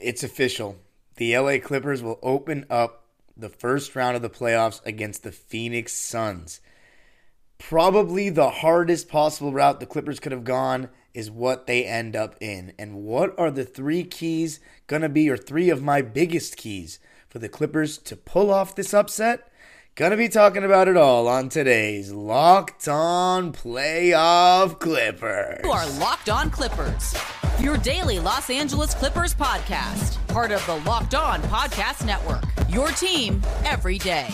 It's official. The LA Clippers will open up the first round of the playoffs against the Phoenix Suns. Probably the hardest possible route the Clippers could have gone is what they end up in. And what are the three keys going to be, or three of my biggest keys for the Clippers to pull off this upset? Gonna be talking about it all on today's Locked On Playoff Clippers. You are Locked On Clippers, your daily Los Angeles Clippers podcast, part of the Locked On Podcast Network. Your team every day.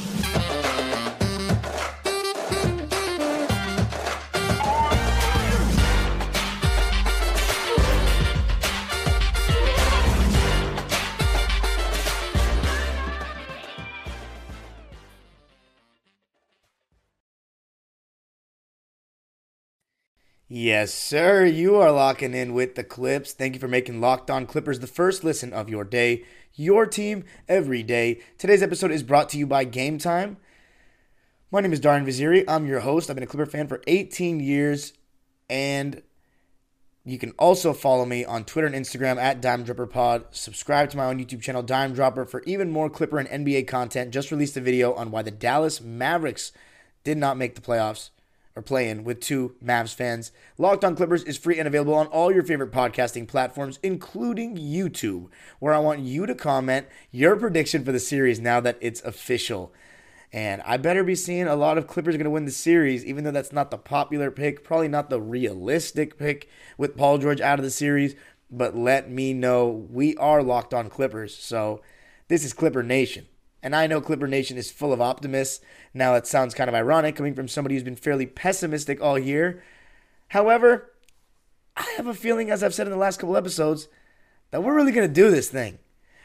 Yes, sir. You are locking in with the Clips. Thank you for making Locked On Clippers the first listen of your day, your team every day. Today's episode is brought to you by Game Time. My name is Darian Vaziri. I'm your host. I've been a Clipper fan for 18 years, and you can also follow me on Twitter and Instagram at Dime Dropper Pod. Subscribe to my own YouTube channel, Dime Dropper, for even more Clipper and NBA content. Just released a video on why the Dallas Mavericks did not make the playoffs or play in with two Mavs fans. Locked on Clippers is free and available on all your favorite podcasting platforms, including YouTube, where I want you to comment your prediction for the series now that it's official. And I better be seeing a lot of Clippers going to win the series, even though that's not the popular pick, probably not the realistic pick with Paul George out of the series. But let me know we are locked on Clippers. So this is Clipper Nation. And I know Clipper Nation is full of optimists. Now, it sounds kind of ironic coming from somebody who's been fairly pessimistic all year. However, I have a feeling, as I've said in the last couple episodes, that we're really going to do this thing.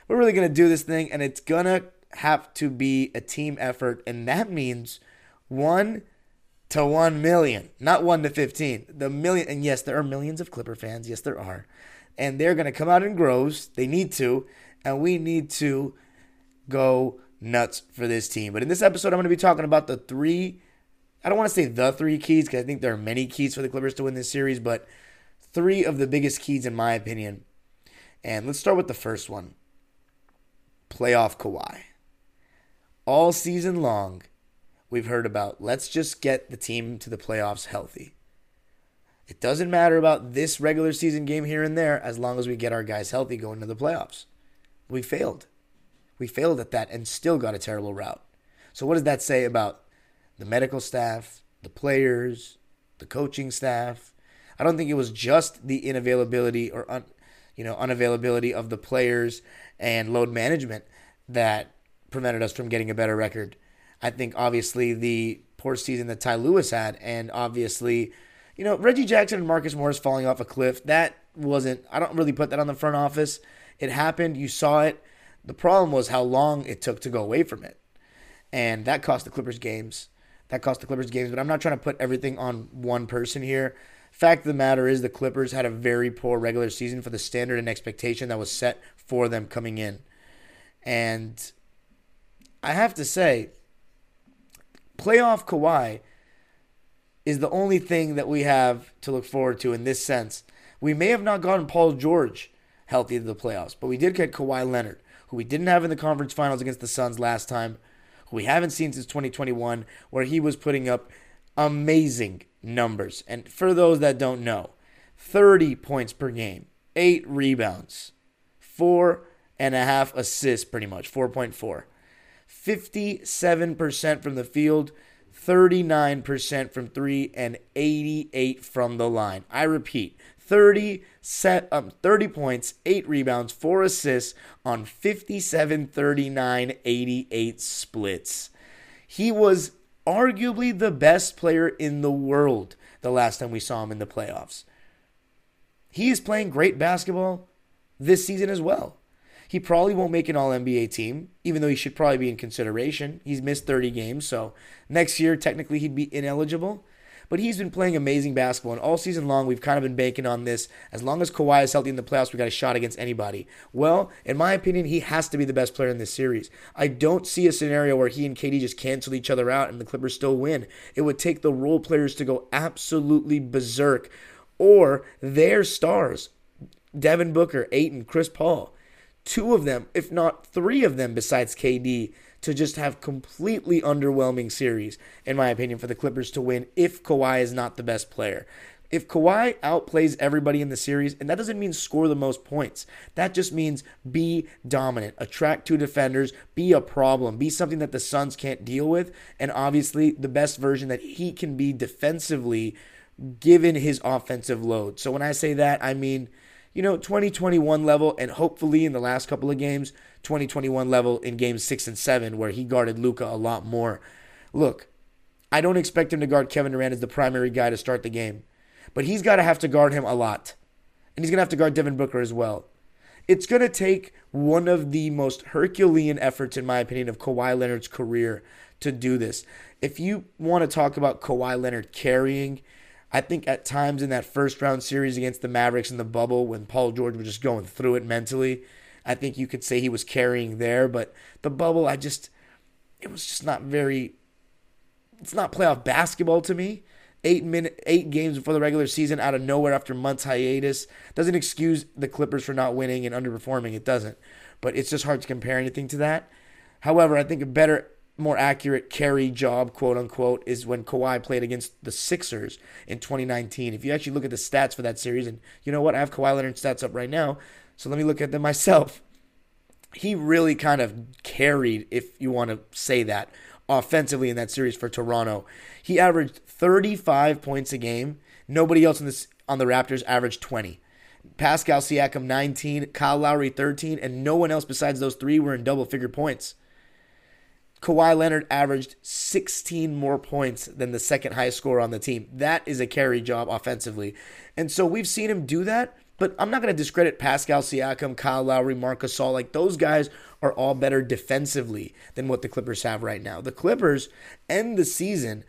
We're really going to do this thing, and it's going to have to be a team effort. And that means one to one million, not one to 15. The million, and yes, there are millions of Clipper fans. Yes, there are. And they're going to come out in groves. They need to. And we need to go nuts for this team. But in this episode, I'm going to be talking about the three. I don't want to say the three keys because I think there are many keys for the Clippers to win this series, but three of the biggest keys, in my opinion. And let's start with the first one playoff Kawhi. All season long, we've heard about let's just get the team to the playoffs healthy. It doesn't matter about this regular season game here and there as long as we get our guys healthy going to the playoffs. We failed. We failed at that and still got a terrible route. So, what does that say about the medical staff, the players, the coaching staff? I don't think it was just the inavailability or un, you know unavailability of the players and load management that prevented us from getting a better record. I think obviously the poor season that Ty Lue had, and obviously, you know Reggie Jackson and Marcus Morris falling off a cliff. That wasn't. I don't really put that on the front office. It happened. You saw it. The problem was how long it took to go away from it. And that cost the Clippers games. That cost the Clippers games. But I'm not trying to put everything on one person here. Fact of the matter is, the Clippers had a very poor regular season for the standard and expectation that was set for them coming in. And I have to say, playoff Kawhi is the only thing that we have to look forward to in this sense. We may have not gotten Paul George healthy to the playoffs, but we did get Kawhi Leonard who we didn't have in the conference finals against the Suns last time, who we haven't seen since 2021, where he was putting up amazing numbers. And for those that don't know, 30 points per game, eight rebounds, four and a half assists, pretty much, 4.4. 57% from the field, 39% from three, and 88 from the line. I repeat, 30 set um, 30 points, 8 rebounds, 4 assists on 57 39 88 splits. He was arguably the best player in the world the last time we saw him in the playoffs. He is playing great basketball this season as well. He probably won't make an all NBA team, even though he should probably be in consideration. He's missed 30 games, so next year, technically, he'd be ineligible. But he's been playing amazing basketball, and all season long, we've kind of been banking on this. As long as Kawhi is healthy in the playoffs, we got a shot against anybody. Well, in my opinion, he has to be the best player in this series. I don't see a scenario where he and KD just cancel each other out and the Clippers still win. It would take the role players to go absolutely berserk, or their stars, Devin Booker, Ayton, Chris Paul, two of them, if not three of them, besides KD, to just have completely underwhelming series, in my opinion, for the Clippers to win if Kawhi is not the best player. If Kawhi outplays everybody in the series, and that doesn't mean score the most points, that just means be dominant, attract two defenders, be a problem, be something that the Suns can't deal with, and obviously the best version that he can be defensively given his offensive load. So when I say that, I mean, you know, 2021 level, and hopefully in the last couple of games, 2021 level in games six and seven, where he guarded Luka a lot more. Look, I don't expect him to guard Kevin Durant as the primary guy to start the game but he's got to have to guard him a lot. And he's going to have to guard Devin Booker as well. It's going to take one of the most Herculean efforts, in my opinion, of Kawhi Leonard's career to do this. If you want to talk about Kawhi Leonard carrying, I think at times in that first round series against the Mavericks in the bubble, when Paul George was just going through it mentally, I think you could say he was carrying there. But the bubble, I just, it was just not very, it's not playoff basketball to me eight minute eight games before the regular season out of nowhere after months hiatus doesn't excuse the Clippers for not winning and underperforming. It doesn't, but it's just hard to compare anything to that. However, I think a better, more accurate carry job, quote unquote, is when Kawhi played against the Sixers in 2019. If you actually look at the stats for that series, and you know what, I have Kawhi Leonard stats up right now, so let me look at them myself. He really kind of carried, if you want to say that, offensively in that series for Toronto. He averaged 35 points a game. Nobody else in this on the Raptors averaged 20. Pascal Siakam 19, Kyle Lowry 13, and no one else besides those three were in double figure points. Kawhi Leonard averaged 16 more points than the second highest scorer on the team. That is a carry job offensively. And so we've seen him do that, but I'm not going to discredit Pascal Siakam, Kyle Lowry, Marcus Gasol. Like those guys are all better defensively than what the Clippers have right now. The Clippers end the season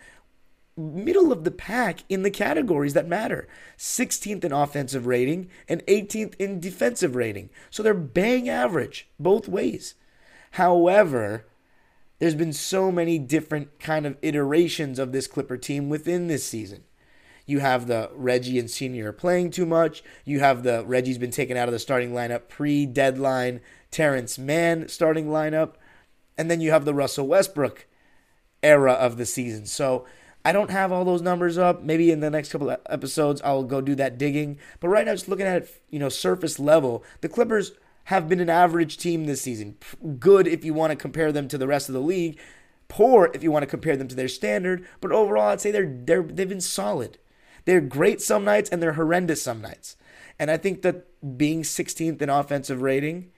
middle of the pack in the categories that matter 16th in offensive rating and 18th in defensive rating. So they're bang average both ways. However, there's been so many different kind of iterations of this Clipper team within this season. You have the Reggie and Senior playing too much. You have the Reggie's been taken out of the starting lineup pre deadline Terance Mann starting lineup. And then you have the Russell Westbrook era of the season. So I don't have all those numbers up. Maybe in the next couple episodes I'll go do that digging. But right now, just looking at it, you know, surface level, the Clippers have been an average team this season. Good if you want to compare them to the rest of the league. Poor if you want to compare them to their standard. But overall, I'd say they're they're they've been solid. They're great some nights and they're horrendous some nights. And I think that being 16th in offensive rating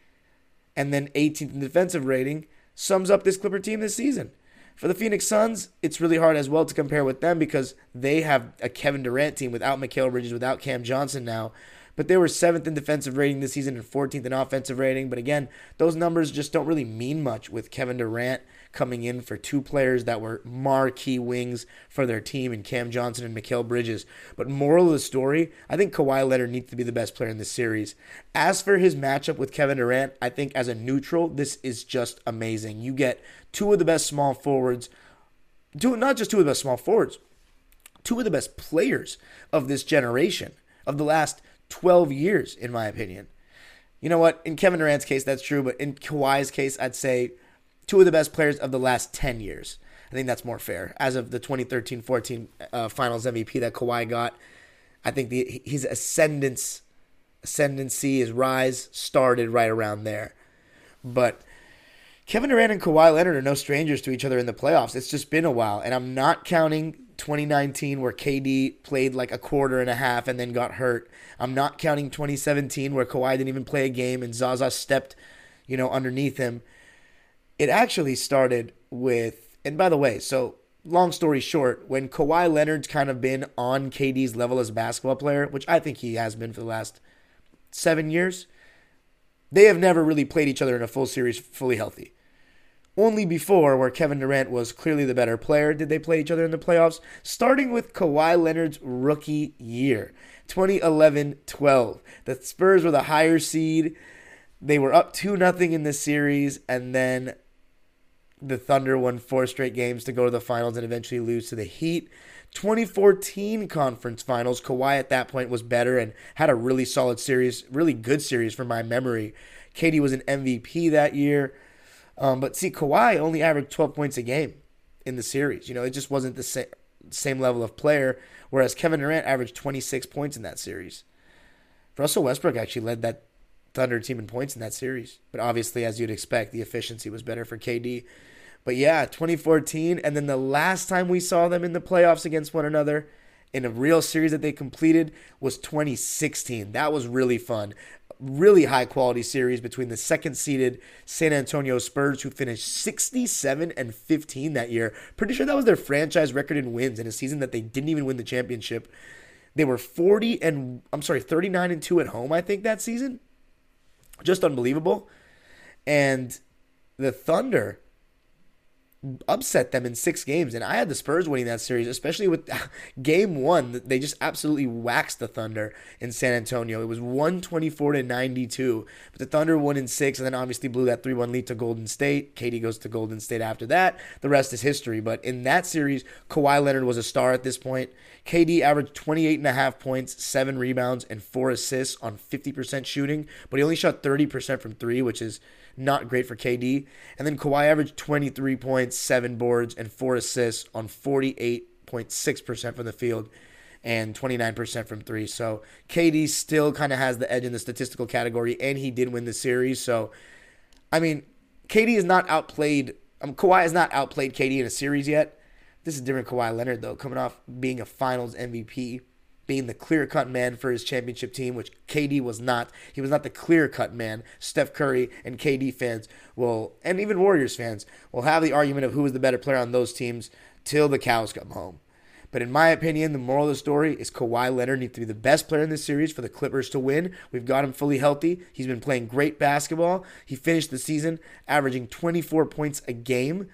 and then 18th in defensive rating sums up this Clipper team this season. For the Phoenix Suns, it's really hard as well to compare with them because they have a Kevin Durant team without Mikal Bridges, without Cam Johnson now. But they were seventh in defensive rating this season and 14th in offensive rating. But again, those numbers just don't really mean much with Kevin Durant coming in for two players that were marquee wings for their team and Cam Johnson and Mikal Bridges. But moral of the story, I think Kawhi Leonard needs to be the best player in this series. As for his matchup with Kevin Durant, I think as a neutral, this is just amazing. You get two of the best small forwards, two not just two of the best small forwards, two of the best players of this generation, of the last 12 years, in my opinion. You know what? In Kevin Durant's case, that's true, but in Kawhi's case, I'd say two of the best players of the last 10 years. I think that's more fair. As of the 2013 14 uh, finals MVP that Kawhi got, I think the, his ascendance, ascendancy, his rise started right around there. But Kevin Durant and Kawhi Leonard are no strangers to each other in the playoffs. It's just been a while, and I'm not counting 2019 where KD played like a quarter and a half and then got hurt. I'm not counting 2017 where Kawhi didn't even play a game and Zaza stepped, you know, underneath him. It actually started with, and by the way, so long story short, when Kawhi Leonard's kind of been on KD's level as a basketball player, which I think he has been for the last seven years, they have never really played each other in a full series fully healthy. Only before, where Kevin Durant was clearly the better player, did they play each other in the playoffs, starting with Kawhi Leonard's rookie year, 2011 12. The Spurs were the higher seed. They were up 2 0 in this series, and then the Thunder won four straight games to go to the finals and eventually lose to the Heat. 2014 conference finals, Kawhi at that point was better and had a really solid series, really good series from my memory. KD was an MVP that year. Um, but see, Kawhi only averaged 12 points a game in the series. You know, it just wasn't the same same level of player. Whereas Kevin Durant averaged 26 points in that series. Russell Westbrook actually led that Thunder team in points in that series. But obviously, as you'd expect, the efficiency was better for KD. But yeah, 2014, and then the last time we saw them in the playoffs against one another in a real series that they completed was 2016. That was really fun. Really high quality series between the second seeded San Antonio Spurs, who finished 67 and 15 that year. Pretty sure that was their franchise record in wins in a season that they didn't even win the championship. They were 40 and I'm sorry, 39 and 2 at home, I think, that season. Just unbelievable. And the Thunder upset them in six games. And I had the Spurs winning that series, especially with game one. They just absolutely waxed the Thunder in San Antonio. It was 124 to 92. But the Thunder won in six and then obviously blew that 3 1 lead to Golden State. KD goes to Golden State after that. The rest is history. But in that series, Kawhi Leonard was a star at this point. KD averaged 28 and a half points, seven rebounds, and four assists on 50% shooting, but he only shot 30% from three, which is not great for KD. And then Kawhi averaged 23 points, seven boards, and four assists on 48.6% from the field and 29% from three. So KD still kind of has the edge in the statistical category, and he did win the series. So, I mean, KD is not outplayed. Um, Kawhi has not outplayed KD in a series yet. This is different Kawhi Leonard, though, coming off being a finals MVP being the clear cut man for his championship team, which KD was not. He was not the clear cut man. Steph Curry and KD fans will, and even Warriors fans, will have the argument of who was the better player on those teams till the cows come home. But in my opinion, the moral of the story is Kawhi Leonard needs to be the best player in this series for the Clippers to win. We've got him fully healthy. He's been playing great basketball. He finished the season averaging 24 points a game,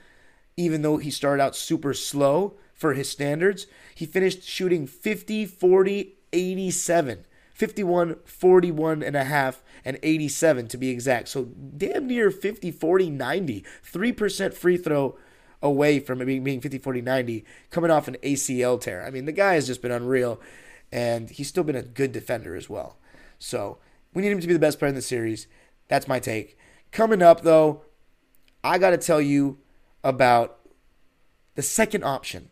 even though he started out super slow for his standards. He finished shooting 50, 40, 87. 51, 41 and a half, and 87 to be exact. So damn near 50, 40, 90. 3% free throw away from it being 50, 40, 90, coming off an ACL tear. I mean, the guy has just been unreal, and he's still been a good defender as well. So we need him to be the best player in the series. That's my take. Coming up, though, I got to tell you about the second option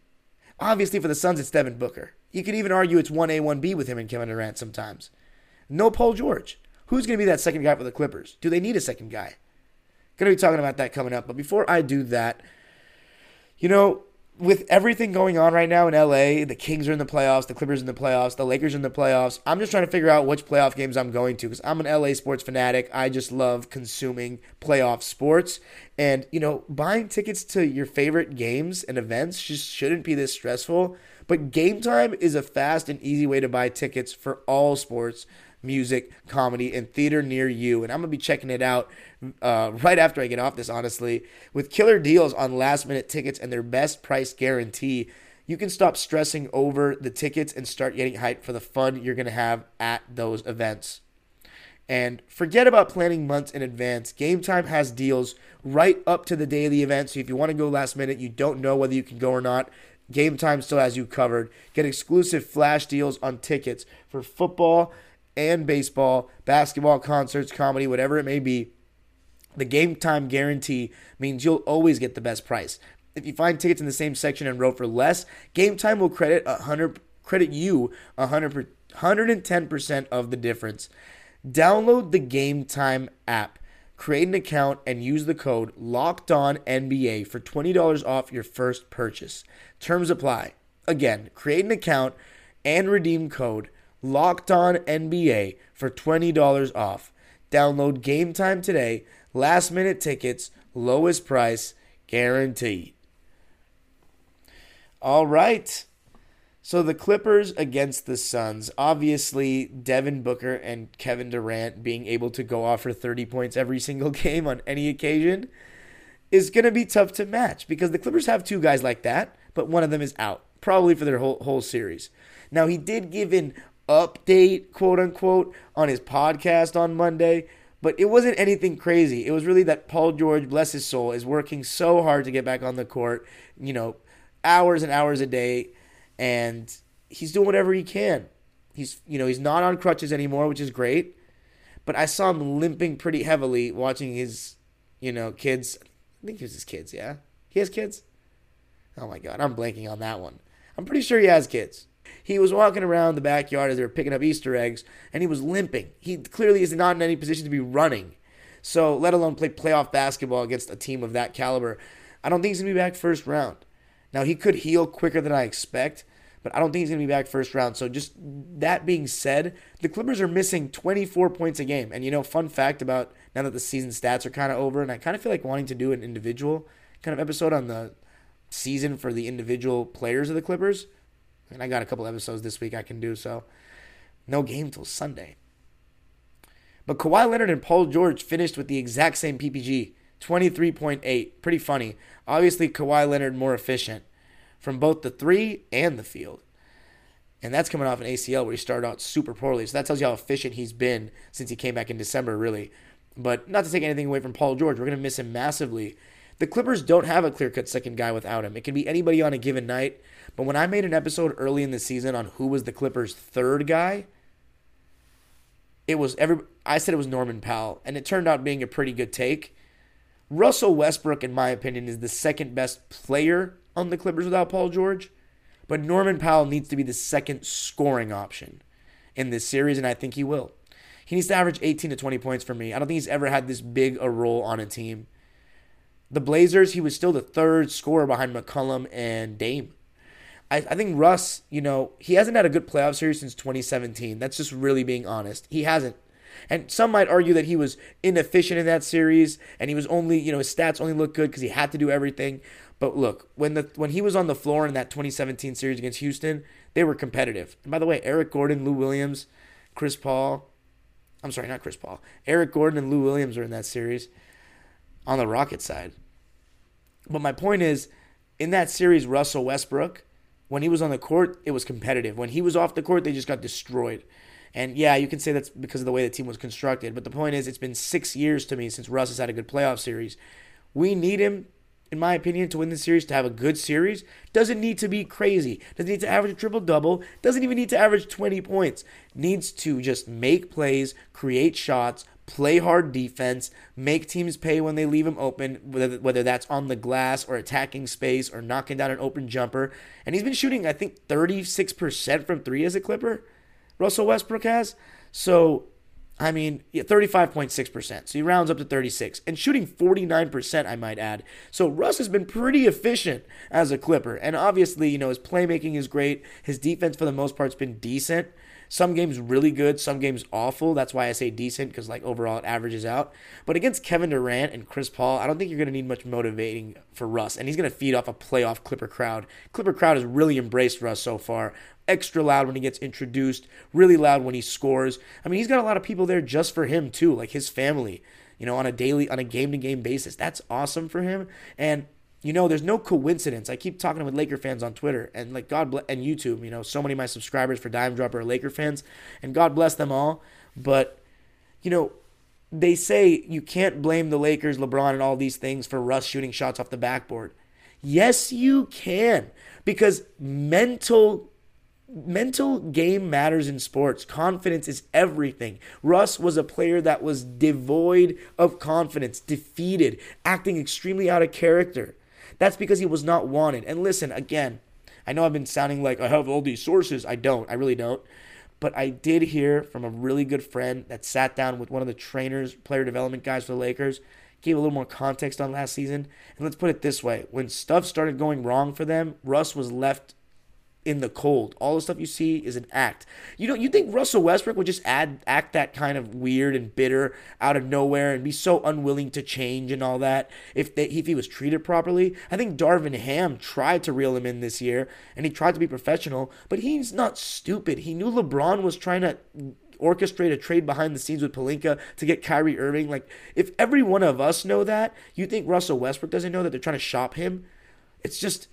Obviously, for the Suns, it's Devin Booker. You could even argue it's 1A, 1B with him and Kevin Durant sometimes. No Paul George. Who's going to be that second guy for the Clippers? Do they need a second guy? Going to be talking about that coming up. But before I do that, you know, with everything going on right now in LA, the Kings are in the playoffs, the Clippers in the playoffs, the Lakers in the playoffs. I'm just trying to figure out which playoff games I'm going to because I'm an LA sports fanatic. I just love consuming playoff sports. And, you know, buying tickets to your favorite games and events just shouldn't be this stressful. But game time is a fast and easy way to buy tickets for all sports music, comedy, and theater near you. And I'm going to be checking it out uh, right after I get off this, honestly. With killer deals on last minute tickets and their best price guarantee, you can stop stressing over the tickets and start getting hyped for the fun you're going to have at those events. And forget about planning months in advance. Game Time has deals right up to the day of the event. So if you want to go last minute, you don't know whether you can go or not, Game Time still has you covered. Get exclusive flash deals on tickets for football and baseball, basketball, concerts, comedy, whatever it may be. The game time guarantee means you'll always get the best price. If you find tickets in the same section and row for less, Game Time will credit 100 credit you 100 110% of the difference. Download the Game Time app, create an account and use the code Locked On NBA for $20 off your first purchase. Terms apply. Again, create an account and redeem code Locked On NBA for $20 off. Download Game Time today. Last minute tickets, lowest price guaranteed. All right. So the Clippers against the Suns. Obviously, Devin Booker and Kevin Durant being able to go off for 30 points every single game on any occasion is going to be tough to match because the Clippers have two guys like that, but one of them is out, probably for their whole, whole series. Now, he did give an update, quote unquote, on his podcast on Monday, but it wasn't anything crazy. It was really that Paul George, bless his soul, is working so hard to get back on the court, you know, hours and hours a day, and he's doing whatever he can. He's, you know, he's not on crutches anymore, which is great. but I saw him limping pretty heavily watching his, you know, kids. I think it was his kids, yeah? He has kids? Oh my god, I'm blanking on that one. I'm pretty sure he has kids. He was walking around the backyard as they were picking up Easter eggs, and he was limping. He clearly is not in any position to be running. So, let alone play playoff basketball against a team of that caliber. I don't think he's going to be back first round. Now, he could heal quicker than I expect, but I don't think he's going to be back first round. So, just that being said, the Clippers are missing 24 points a game. And, you know, fun fact about now that the season stats are kind of over, and I kind of feel like wanting to do an individual kind of episode on the season for the individual players of the Clippers. And I got a couple episodes this week I can do, so no game till Sunday. But Kawhi Leonard and Paul George finished with the exact same PPG, 23.8. Pretty funny. Obviously, Kawhi Leonard more efficient from both the three and the field. And that's coming off an ACL where he started out super poorly. So that tells you how efficient he's been since he came back in December, really. But not to take anything away from Paul George, we're going to miss him massively. The Clippers don't have a clear cut second guy without him. It can be anybody on a given night. But when I made an episode early in the season on who was the Clippers' third guy, it was every I said it was Norman Powell, and it turned out being a pretty good take. Russell Westbrook, in my opinion, is the second best player on the Clippers without Paul George. But Norman Powell needs to be the second scoring option in this series, and I think he will. He needs to average 18 to 20 points for me. I don't think he's ever had this big a role on a team. The Blazers, he was still the third scorer behind McCollum and Dame. I, I think Russ, you know, he hasn't had a good playoff series since 2017. That's just really being honest. He hasn't. And some might argue that he was inefficient in that series and he was only, you know, his stats only look good because he had to do everything. But look, when the when he was on the floor in that 2017 series against Houston, they were competitive. And by the way, Eric Gordon, Lou Williams, Chris Paul, I'm sorry, not Chris Paul. Eric Gordon and Lou Williams are in that series on the Rocket side. But my point is, in that series, Russell Westbrook, when he was on the court, it was competitive. When he was off the court, they just got destroyed. And yeah, you can say that's because of the way the team was constructed. But the point is, it's been six years to me since Russ has had a good playoff series. We need him, in my opinion, to win the series, to have a good series. Doesn't need to be crazy. Doesn't need to average a triple double. Doesn't even need to average 20 points. Needs to just make plays, create shots, play hard defense, make teams pay when they leave them open, whether, whether that's on the glass or attacking space or knocking down an open jumper. And he's been shooting, I think, 36% from three as a Clipper, Russell Westbrook has. So, I mean, yeah, 35.6%. So he rounds up to 36 and shooting 49%, I might add. So Russ has been pretty efficient as a Clipper. And obviously, you know, his playmaking is great. His defense, for the most part, has been decent. Some games really good, some games awful. That's why I say decent because like overall it averages out. But against Kevin Durant and Chris Paul, I don't think you're going to need much motivating for Russ, and he's going to feed off a playoff Clipper crowd. Clipper crowd has really embraced Russ so far. Extra loud when he gets introduced, really loud when he scores. I mean, he's got a lot of people there just for him too, like his family you know, on a daily, on a game to game basis. That's awesome for him. And you know, there's no coincidence. I keep talking with Laker fans on Twitter and like God bless and YouTube. You know, so many of my subscribers for Dime Dropper are Laker fans, and God bless them all. But you know, they say you can't blame the Lakers, LeBron, and all these things for Russ shooting shots off the backboard. Yes, you can, because mental mental game matters in sports. Confidence is everything. Russ was a player that was devoid of confidence, defeated, acting extremely out of character. That's because he was not wanted. And listen, again, I know I've been sounding like I have all these sources. I don't. I really don't. But I did hear from a really good friend that sat down with one of the trainers, player development guys for the Lakers, gave a little more context on last season. And let's put it this way when stuff started going wrong for them, Russ was left in the cold. All the stuff you see is an act. You know, you think Russell Westbrook would just add act that kind of weird and bitter out of nowhere and be so unwilling to change and all that if they, if he was treated properly? I think Darvin Ham tried to reel him in this year and he tried to be professional, but he's not stupid. He knew LeBron was trying to orchestrate a trade behind the scenes with Pelinka to get Kyrie Irving. Like, if every one of us know that, you think Russell Westbrook doesn't know that they're trying to shop him? It's just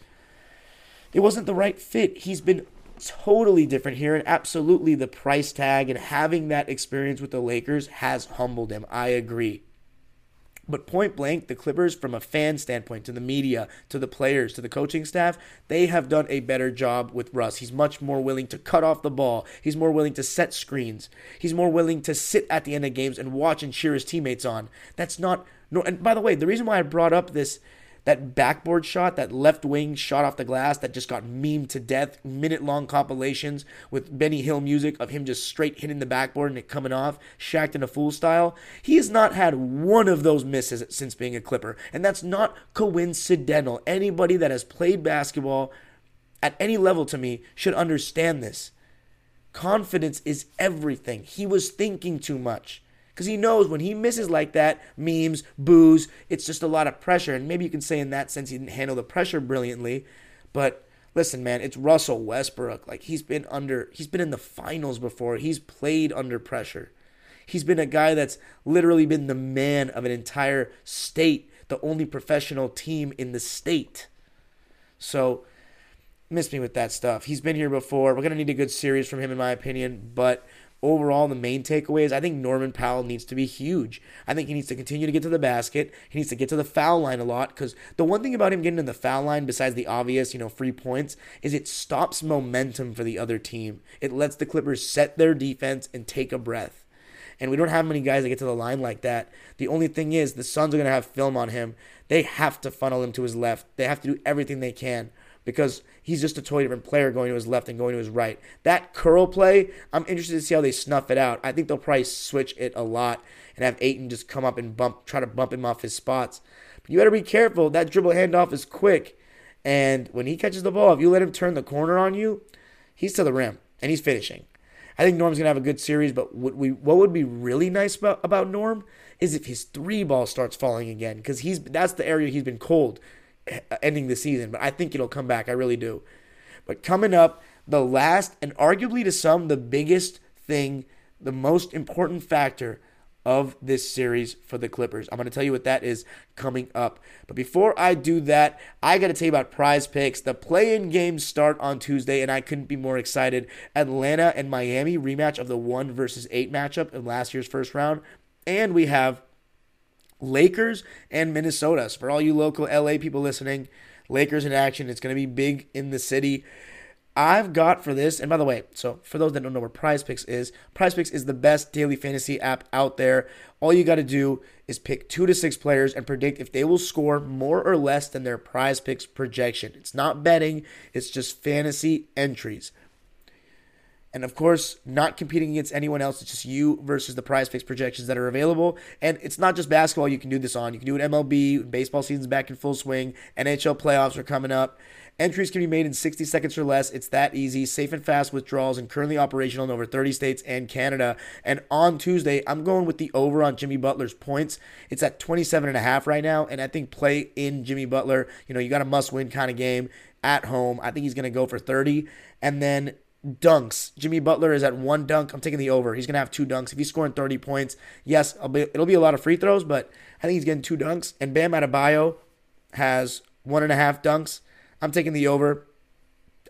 it wasn't the right fit. He's been totally different here, and absolutely the price tag and having that experience with the Lakers has humbled him. I agree. But point blank, the Clippers, from a fan standpoint, to the media, to the players, to the coaching staff, they have done a better job with Russ. He's much more willing to cut off the ball. He's more willing to set screens. He's more willing to sit at the end of games and watch and cheer his teammates on. That's not. No, and by the way, the reason why I brought up this that backboard shot, that left wing shot off the glass that just got memed to death, minute long compilations with Benny Hill music of him just straight hitting the backboard and it coming off, Shaqtin' a Fool style. He has not had one of those misses since being a Clipper. And that's not coincidental. Anybody that has played basketball at any level to me should understand this. Confidence is everything. He was thinking too much. Because he knows when he misses like that, memes, boos, it's just a lot of pressure. And maybe you can say in that sense he didn't handle the pressure brilliantly. But listen, man, it's Russell Westbrook. Like he's been under he's been in the finals before. He's played under pressure. He's been a guy that's literally been the man of an entire state, the only professional team in the state. So miss me with that stuff. He's been here before. We're gonna need a good series from him, in my opinion. But overall, the main takeaway is I think Norman Powell needs to be huge. I think he needs to continue to get to the basket. He needs to get to the foul line a lot because the one thing about him getting to the foul line, besides the obvious, you know, free points, is it stops momentum for the other team. It lets the Clippers set their defense and take a breath. And we don't have many guys that get to the line like that. The only thing is, the Suns are going to have film on him. They have to funnel him to his left. They have to do everything they can because he's just a totally different player going to his left and going to his right. That curl play, I'm interested to see how they snuff it out. I think they'll probably switch it a lot and have Ayton just come up and bump, try to bump him off his spots. But you better be careful. That dribble handoff is quick, and when he catches the ball, if you let him turn the corner on you, he's to the rim and he's finishing. I think Norm's gonna have a good series, but what we what would be really nice about, about Norm is if his three ball starts falling again, because he's that's the area he's been cold ending the season, but I think it'll come back. I really do. But coming up, the last and arguably to some the biggest thing, the most important factor of this series for the Clippers. I'm going to tell you what that is coming up. But before I do that, I got to tell you about prize picks. The play in games start on Tuesday, and I couldn't be more excited. Atlanta and Miami rematch of the 1 versus 8 matchup in last year's first round. And we have Lakers and Minnesota. So for all you local LA people listening, Lakers in action. It's going to be big in the city. I've got for this, and by the way, so for those that don't know where Prize Picks is, Prize Picks is the best daily fantasy app out there. All you got to do is pick two to six players and predict if they will score more or less than their Prize Picks projection. It's not betting, it's just fantasy entries. And of course, not competing against anyone else. It's just you versus the prize picks projections that are available. And it's not just basketball you can do this on. You can do it MLB, baseball season's back in full swing, NHL playoffs are coming up. Entries can be made in 60 seconds or less. It's that easy, safe and fast withdrawals, and currently operational in over 30 states and Canada. And on Tuesday, I'm going with the over on Jimmy Butler's points. It's at 27 and a half right now, and I think play in Jimmy Butler. You know, you got a must-win kind of game at home. I think he's going to go for 30, and then dunks. Jimmy Butler is at one dunk. I'm taking the over. He's going to have two dunks. If he's scoring 30 points, yes, be, it'll be a lot of free throws, but I think he's getting two dunks. And Bam Adebayo has one and a half dunks. I'm taking the over.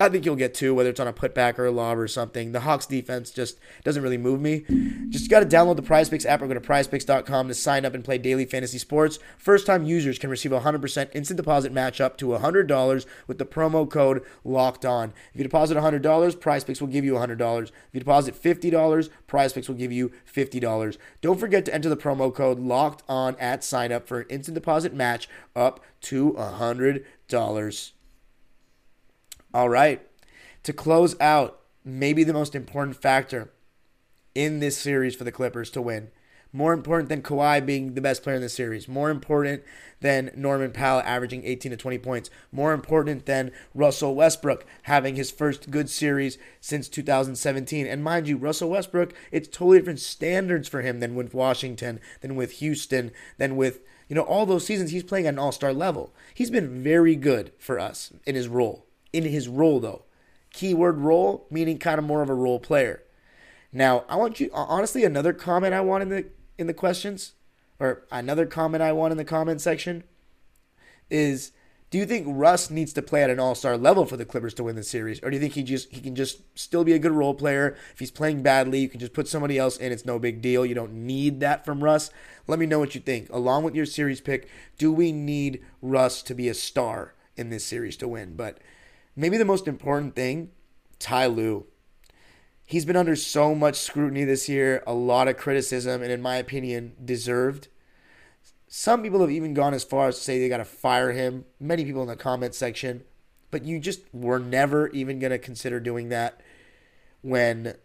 I think you'll get two, whether it's on a putback or a lob or something. The Hawks defense just doesn't really move me. Just got to download the PrizePicks app or go to PrizePicks.com to sign up and play daily fantasy sports. First time users can receive a 100% instant deposit match up to $100 with the promo code LOCKED ON. If you deposit $100, PrizePicks will give you $100. If you deposit $50, PrizePicks will give you $50. Don't forget to enter the promo code LOCKED ON at sign up for an instant deposit match up to $100. All right. To close out, maybe the most important factor in this series for the Clippers to win. More important than Kawhi being the best player in the series. More important than Norman Powell averaging 18 to 20 points. More important than Russell Westbrook having his first good series since 2017. And mind you, Russell Westbrook, it's totally different standards for him than with Washington, than with Houston, than with, you know, all those seasons he's playing at an all star level. He's been very good for us in his role in his role, though. Keyword role, meaning kind of more of a role player. Now, I want you honestly another comment I want in the in the questions, or another comment I want in the comment section, is Do you think Russ needs to play at an all-star level for the Clippers to win the series, or do you think he just he can just still be a good role player? If he's playing badly, you can just put somebody else in. It's no big deal. You don't need that from Russ. Let me know what you think. Along with your series pick, do we need Russ to be a star in this series to win? But maybe the most important thing, Ty Lue. He's been under so much scrutiny this year, a lot of criticism, and in my opinion, deserved. Some people have even gone as far as to say they got to fire him. Many people in the comment section. But you just were never even going to consider doing that when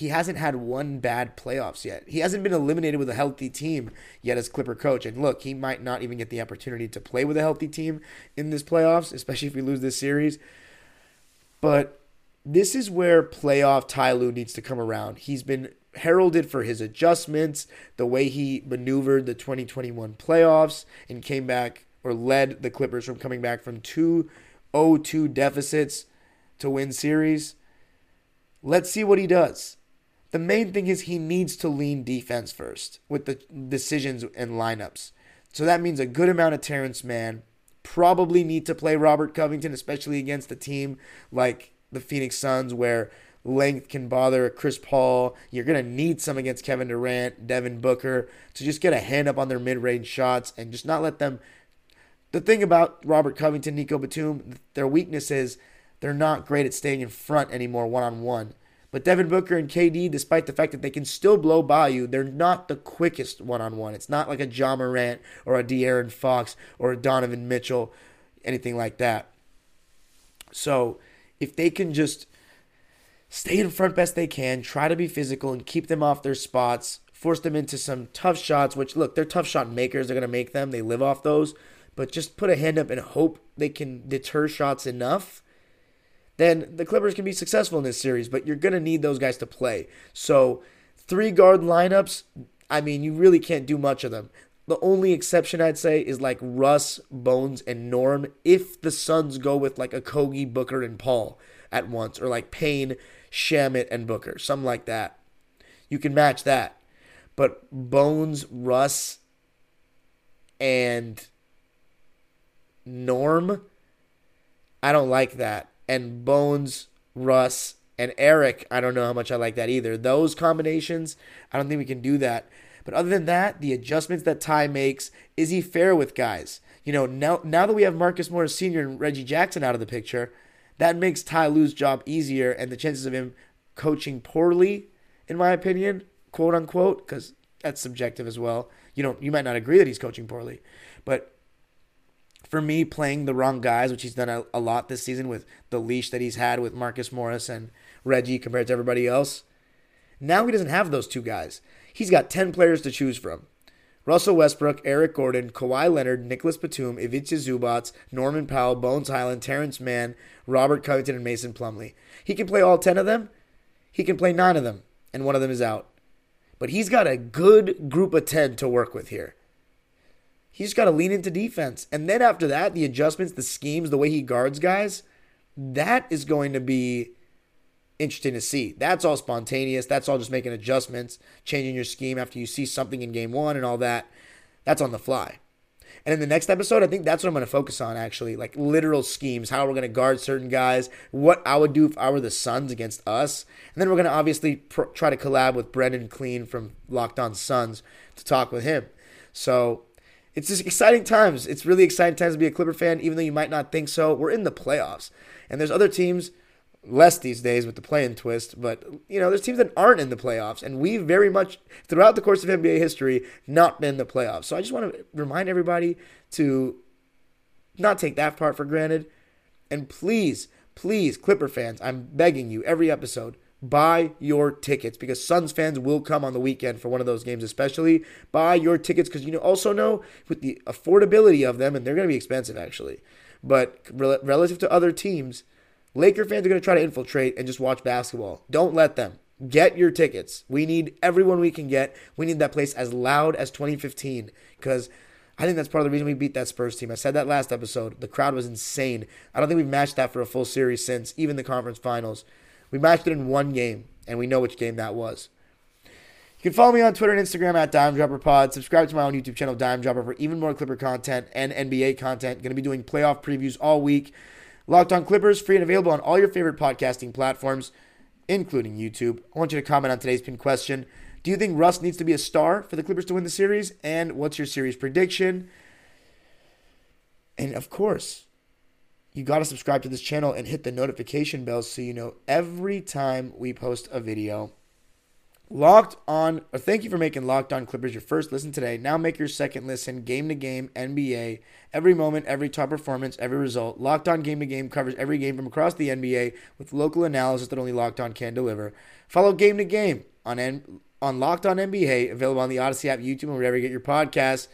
he hasn't had one bad playoffs yet. He hasn't been eliminated with a healthy team yet as Clipper coach. And look, he might not even get the opportunity to play with a healthy team in this playoffs, especially if we lose this series. But this is where playoff Ty Lue needs to come around. He's been heralded for his adjustments, the way he maneuvered the 2021 playoffs and came back or led the Clippers from coming back from two 0-2 deficits to win series. Let's see what he does. The main thing is he needs to lean defense first with the decisions and lineups. So that means a good amount of Terance Mann. Probably need to play Robert Covington, especially against a team like the Phoenix Suns, where length can bother Chris Paul. You're going to need some against Kevin Durant, Devin Booker to just get a hand up on their mid range shots and just not let them. The thing about Robert Covington, Nico Batum, their weakness is they're not great at staying in front anymore one on one. But Devin Booker and KD, despite the fact that they can still blow by you, they're not the quickest one on one. It's not like a Ja Morant or a De'Aaron Fox or a Donovan Mitchell, anything like that. So if they can just stay in front best they can, try to be physical and keep them off their spots, force them into some tough shots, which look, they're tough shot makers. They're going to make them. They live off those. But just put a hand up and hope they can deter shots enough then the Clippers can be successful in this series, but you're going to need those guys to play. So, three guard lineups, I mean, you really can't do much of them. The only exception I'd say is like Russ, Bones, and Norm if the Suns go with like Okogie, Booker, and Paul at once, or like Payne, Shamet, and Booker, something like that. You can match that. But Bones, Russ, and Norm, I don't like that and Bones, Russ, and Eric. I don't know how much I like that either. Those combinations, I don't think we can do that. But other than that, the adjustments that Ty makes, is he fair with guys? You know, now now that we have Marcus Morris Sr. and Reggie Jackson out of the picture, that makes Ty Lue's job easier and the chances of him coaching poorly, in my opinion, quote unquote, because that's subjective as well. You don't you might not agree that he's coaching poorly, but for me, playing the wrong guys, which he's done a, a lot this season with the leash that he's had with Marcus Morris and Reggie compared to everybody else. Now he doesn't have those two guys. He's got 10 players to choose from. Russell Westbrook, Eric Gordon, Kawhi Leonard, Nicholas Batum, Ivica Zubac, Norman Powell, Bones Hyland, Terance Mann, Robert Covington, and Mason Plumlee. He can play all 10 of them. He can play nine of them, and one of them is out. But he's got a good group of 10 to work with here. He's got to lean into defense. And then after that, the adjustments, the schemes, the way he guards guys, that is going to be interesting to see. That's all spontaneous. That's all just making adjustments, changing your scheme after you see something in game one and all that. That's on the fly. And in the next episode, I think that's what I'm going to focus on actually, like literal schemes, how we're going to guard certain guys, what I would do if I were the Suns against us. And then we're going to obviously pr- try to collab with Brendan Clean from Locked On Suns to talk with him. So it's just exciting times. It's really exciting times to be a Clipper fan, even though you might not think so. We're in the playoffs, and there's other teams less these days with the play-in twist, but you know, there's teams that aren't in the playoffs, and we've very much throughout the course of NBA history not been the playoffs. So I just want to remind everybody to not take that part for granted, and please, please, Clipper fans, I'm begging you every episode buy your tickets because Suns fans will come on the weekend for one of those games, especially. Buy your tickets because you also know with the affordability of them, and they're going to be expensive actually, but relative to other teams, Laker fans are going to try to infiltrate and just watch basketball. Don't let them. Get your tickets. We need everyone we can get. We need that place as loud as 2015 because I think that's part of the reason we beat that Spurs team. I said that last episode. The crowd was insane. I don't think we've matched that for a full series since even the conference finals. We matched it in one game, and we know which game that was. You can follow me on Twitter and Instagram at Dime Dropper Pod. Subscribe to my own YouTube channel, Dime Dropper, for even more Clipper content and NBA content. Going to be doing playoff previews all week. Locked on Clippers, free and available on all your favorite podcasting platforms, including YouTube. I want you to comment on today's pin question. Do you think Russ needs to be a star for the Clippers to win the series? And what's your series prediction? And of course, you got to subscribe to this channel and hit the notification bell so you know every time we post a video. Locked on, or thank you for making Locked On Clippers your first listen today. Now make your second listen game to game NBA. Every moment, every top performance, every result. Locked On Game to Game covers every game from across the NBA with local analysis that only Locked On can deliver. Follow Game to Game on N- on Locked On NBA, available on the Audacy app, YouTube, and wherever you get your podcasts.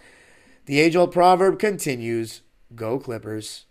The age old proverb continues: Go Clippers.